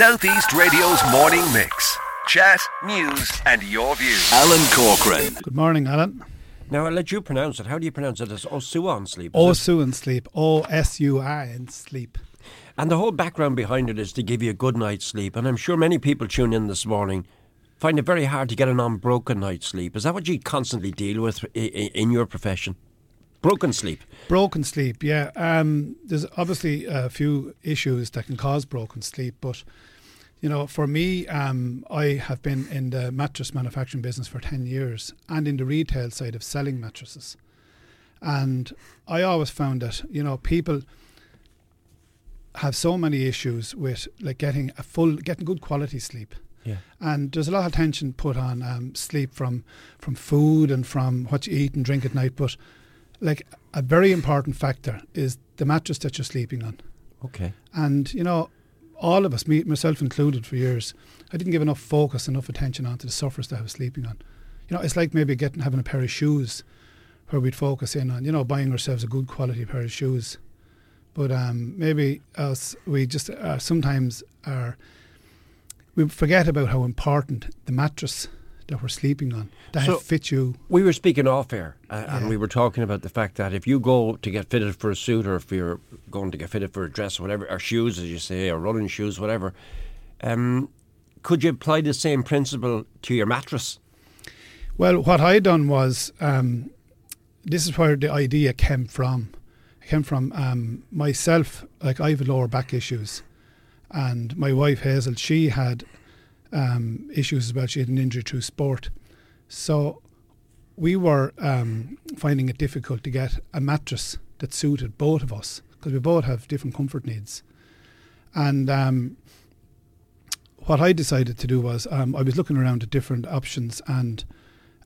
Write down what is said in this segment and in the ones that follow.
Southeast Radio's morning mix. Chat, news, and your views. Alan Corcoran. Good morning, Alan. Now I'll let you pronounce it. How do you pronounce it? It's Osuan sleep. is it? Osu and sleep. O S U I and sleep. And the whole background behind it is to give you a good night's sleep. And I'm sure many people tune in this morning find it very hard to get an unbroken night's sleep. Is that what you constantly deal with i- i- in your profession? Broken sleep. Broken sleep, yeah. Um, there's obviously a few issues that can cause broken sleep, but you know, for me, um, I have been in the mattress manufacturing business for ten years and in the retail side of selling mattresses, and I always found that you know people have so many issues with like getting a full, getting good quality sleep. Yeah. and there's a lot of attention put on um, sleep from from food and from what you eat and drink at night. But like a very important factor is the mattress that you're sleeping on. Okay. And you know, all of us, me myself included, for years, I didn't give enough focus, enough attention onto the surface that I was sleeping on. You know, it's like maybe getting having a pair of shoes, where we'd focus in on you know buying ourselves a good quality pair of shoes. But um, maybe us we just uh, sometimes are we forget about how important the mattress that we're sleeping on that So- fit you. We were speaking off air, uh, Yeah. and we were talking about the fact that if you go to get fitted for a suit, or if you're going to get fitted for a dress, or whatever, or shoes, as you say, or running shoes, whatever, um, could you apply the same principle to your mattress? Well, what I done was um, this is where the idea came from. It came from um, myself. Like I have lower back issues, and my wife Hazel, she had um, issues as well. She had an injury through sport, so we were um, finding it difficult to get a mattress that suited both of us because we both have different comfort needs, and. Um, what I decided to do was um, I was looking around at different options and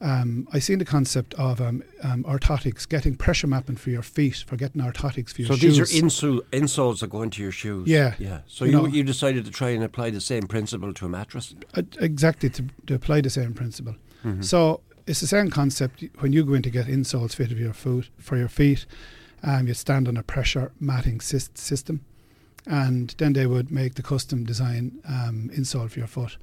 um, I seen the concept of um, um, orthotics, getting pressure mapping for your feet, for getting orthotics for your So shoes. these are insole, insoles that go into your shoes. Yeah. yeah. So You you, know- you decided to try and apply the same principle to a mattress. Uh, exactly to, to apply the same principle. Mm-hmm. So it's the same concept when you go in to get insoles fitted for your foot for your feet. Um, you stand on a pressure matting sys- system, and then they would make the custom design um, insole for your foot.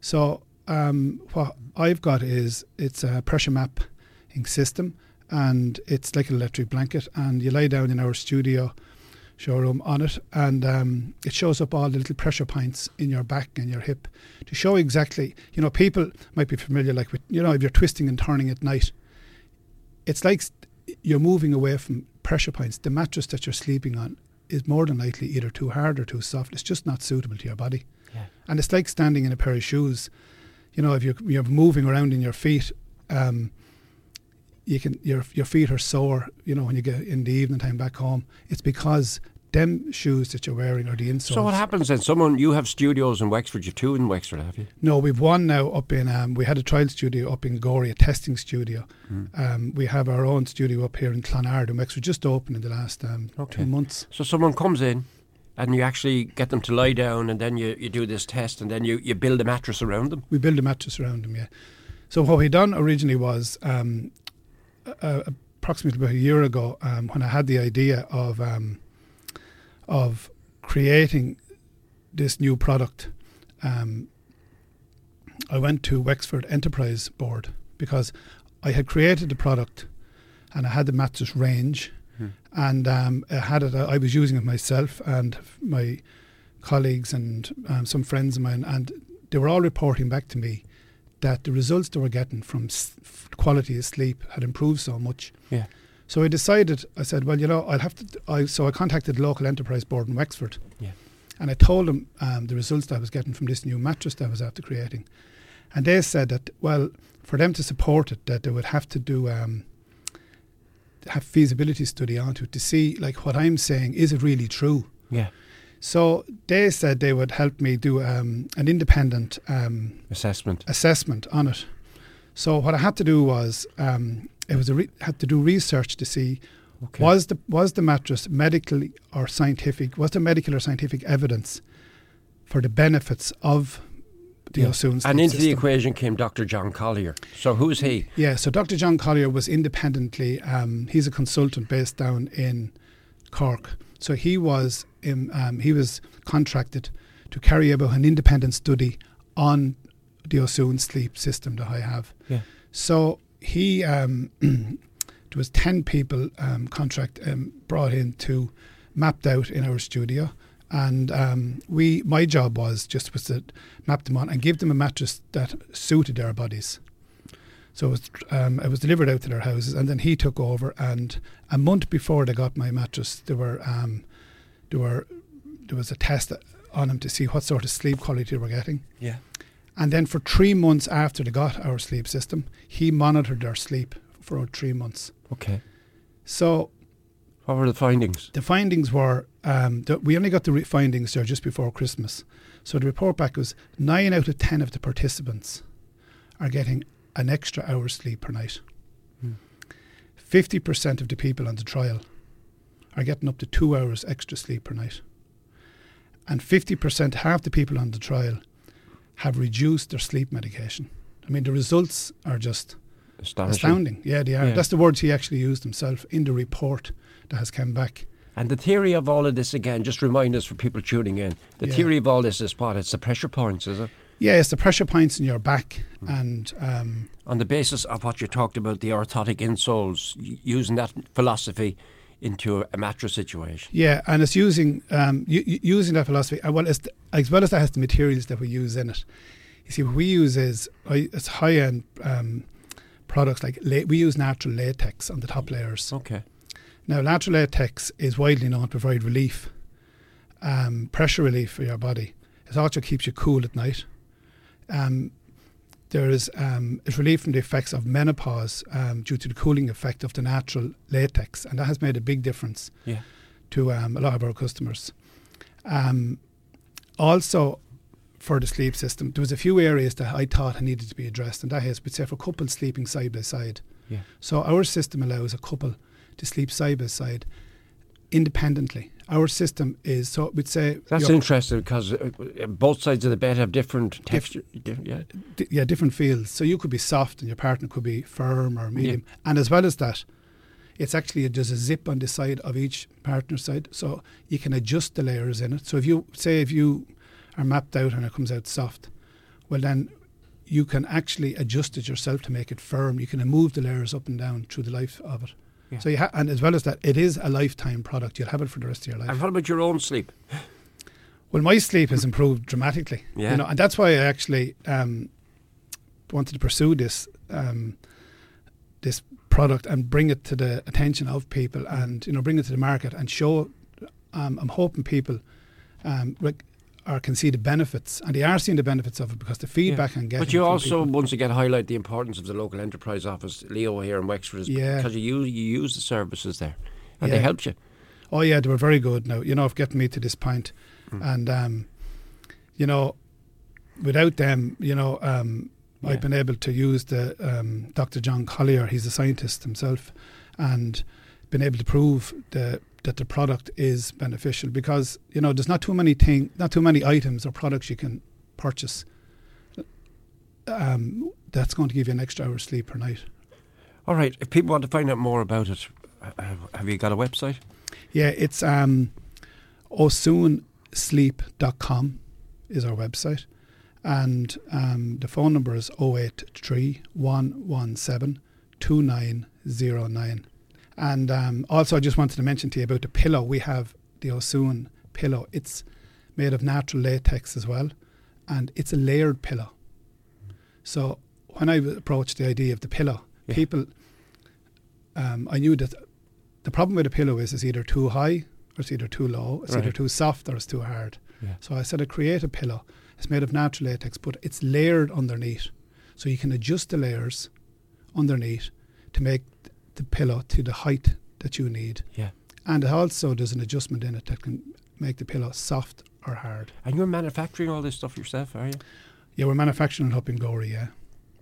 So um, what I've got is it's a pressure mapping system, and it's like an electric blanket, and you lie down in our studio showroom on it, and um, it shows up all the little pressure points in your back and your hip to show exactly. You know, people might be familiar, like with you know, if you're twisting and turning at night, it's like you're moving away from pressure points. The mattress that you're sleeping on is more than likely either too hard or too soft. It's just not suitable to your body, Yeah. and it's like standing in a pair of shoes. You know, if you're you're moving around in your feet. Um, you can your your feet are sore, you know, when you get in the evening time back home. It's because them shoes that you're wearing are the insoles. So what happens then? Someone you have studios in Wexford. You've two in Wexford, have you? No, we've one now up in. Um, we had a trial studio up in Gorey, a testing studio. Hmm. Um, we have our own studio up here in Clonard in Wexford, just opened in the last um, Okay. two months. So someone comes in, and you actually get them to lie down, and then you, you do this test, and then you, you build a mattress around them. We build a mattress around them. Yeah. So what we done originally was um, uh, approximately about a year ago um, when I had the idea of um, of creating this new product. Um, I went to Wexford Enterprise Board because I had created the product and I had the mattress range and um, I had it. I was using it myself and my colleagues and um, some friends of mine, and they were all reporting back to me that the results they were getting from s- quality of sleep had improved so much. Yeah. So I decided. I said, well, you know, I'll have to. I, so I contacted the local enterprise board in Wexford, Yeah. and I told them um, the results that I was getting from this new mattress that I was after creating, and they said that well, for them to support it, that they would have to do. Um, have feasibility study onto it to see like what I'm saying is it really true Yeah. so they said they would help me do um, an independent um, Assessment. assessment on it. So what I had to do was um, it was a re- had to do research to see Okay. was the was the mattress medically or scientific was there medical or scientific evidence for the benefits of the Yeah. O'Soon And sleep into the equation came Dr. John Collier. So who's he? Yeah, so Dr. John Collier was independently, um, he's a consultant based down in Cork. So he was in, um, he was contracted to carry out an independent study on the Osun sleep system that I have. Yeah. So he, um, there was ten people um, contract um, brought in to mapped out in our studio, and um, we my job was just was to map them on and give them a mattress that suited their bodies. So it was, um, it was delivered out to their houses, and then he took over. And a month before they got my mattress, there were um, there were there was a test on them to see what sort of sleep quality they were getting. Yeah. And then for three months after they got our sleep system, he monitored their sleep for three months. Okay. So What were the findings? the findings were um, that we only got the re- findings there just before Christmas. So the report back was nine out of ten of the participants are getting an extra hour's sleep per night. Fifty percent of the people on the trial are getting up to two hours extra sleep per night, and fifty percent, half the people on the trial, have reduced their sleep medication. I mean, the results are just Astonishing. astounding. Yeah, they are. Yeah. That's the words he actually used himself in the report that has come back. And the theory of all of this, again, just remind us for people tuning in, the Yeah. theory of all this is what? It's the pressure points, is it? Yeah, it's the pressure points in your back, and um, On the basis of what you talked about, the orthotic insoles, y- using that philosophy into a mattress situation. yeah, and it's using um, u- using that philosophy. uh, Well, it's the, as well as that has the materials that we use in it. You see, what we use is I- it's high end um, products like la- we use natural latex on the top layers. Okay. Now, natural latex is widely known to provide relief, um, pressure relief for your body. It also keeps you cool at night. Um, there is um, it's relief from the effects of menopause um, due to the cooling effect of the natural latex, and that has made a big difference Yeah. to um, a lot of our customers. Um, also, for the sleep system, there was a few areas that I thought needed to be addressed, and that is, we'd say, for couples sleeping side by side. Yeah. So our system allows a couple to sleep side by side independently. Our system is so we'd say That's interesting because uh, both sides of the bed have different texture. di- yeah. di- yeah different feels. So you could be soft and your partner could be firm or medium. And as well as that, it's actually there's a zip on the side of each partner side, so you can adjust the layers in it. So if you say if you are mapped out and it comes out soft, well then you can actually adjust it yourself to make it firm. You can move the layers up and down through the life of it. Yeah. So you ha- and as well as that, it is a lifetime product. You'll have it for the rest of your life. And what about your own sleep? Well, my sleep has improved dramatically. Yeah. You know, and that's why I actually um, wanted to pursue this um, this product and bring it to the attention of people, and you know, bring it to the market and show. Um, I'm hoping people um, rec- are can see the benefits, and they are seeing the benefits of it because the feedback I'm getting. But you also people- once again highlight the importance of the local enterprise office, Leo here in Wexford, Yeah. because you use, you use the services there, and they helped you. Oh yeah, they were very good. Now you know, of getting me to this point, Hmm. and um, you know, without them, you know, um, Yeah. I've been able to use the um, Dr. John Collier. He's a scientist himself, and been able to prove the, that the product is beneficial because you know there's not too many thing, not too many items or products you can purchase. Um, that's going to give you an extra hour's sleep per night. All right, if people want to find out more about it, have you got a website? Yeah, it's um, osoonsleep.com is our website. And um, the phone number is 083 117 2909. And um, also, I just wanted to mention to you about the pillow. We have the Osun pillow. It's made of natural latex as well, and it's a layered pillow. So when I approached the idea of the pillow, Yeah. people, um, I knew that the problem with a pillow is it's either too high or it's either too low, it's either too soft or it's too hard. Yeah. So I said I create a pillow. It's made of natural latex, but it's layered underneath. So you can adjust the layers underneath to make the pillow to the height that you need. Yeah. And it also there's an adjustment in it that can make the pillow soft or hard. And you're manufacturing all this stuff yourself, are you? Yeah, we're manufacturing it up in Gorey, yeah.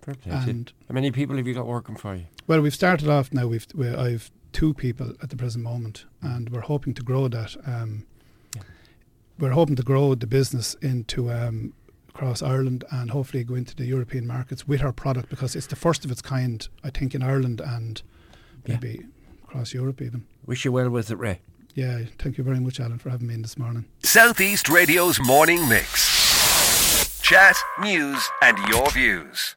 Fair play to you. And How many people have you got working for you? well, we've started off now. We've we, I've two people at the present moment, and we're hoping to grow that. Um, Yeah. We're hoping to grow the business into um, across Ireland and hopefully go into the European markets with our product because it's the first of its kind, I think, in Ireland and Yeah. maybe across Europe even. Wish you well with it, Ray. Yeah, thank you very much, Alan, for having me in this morning. Southeast Radio's morning mix. Chat, news, and your views.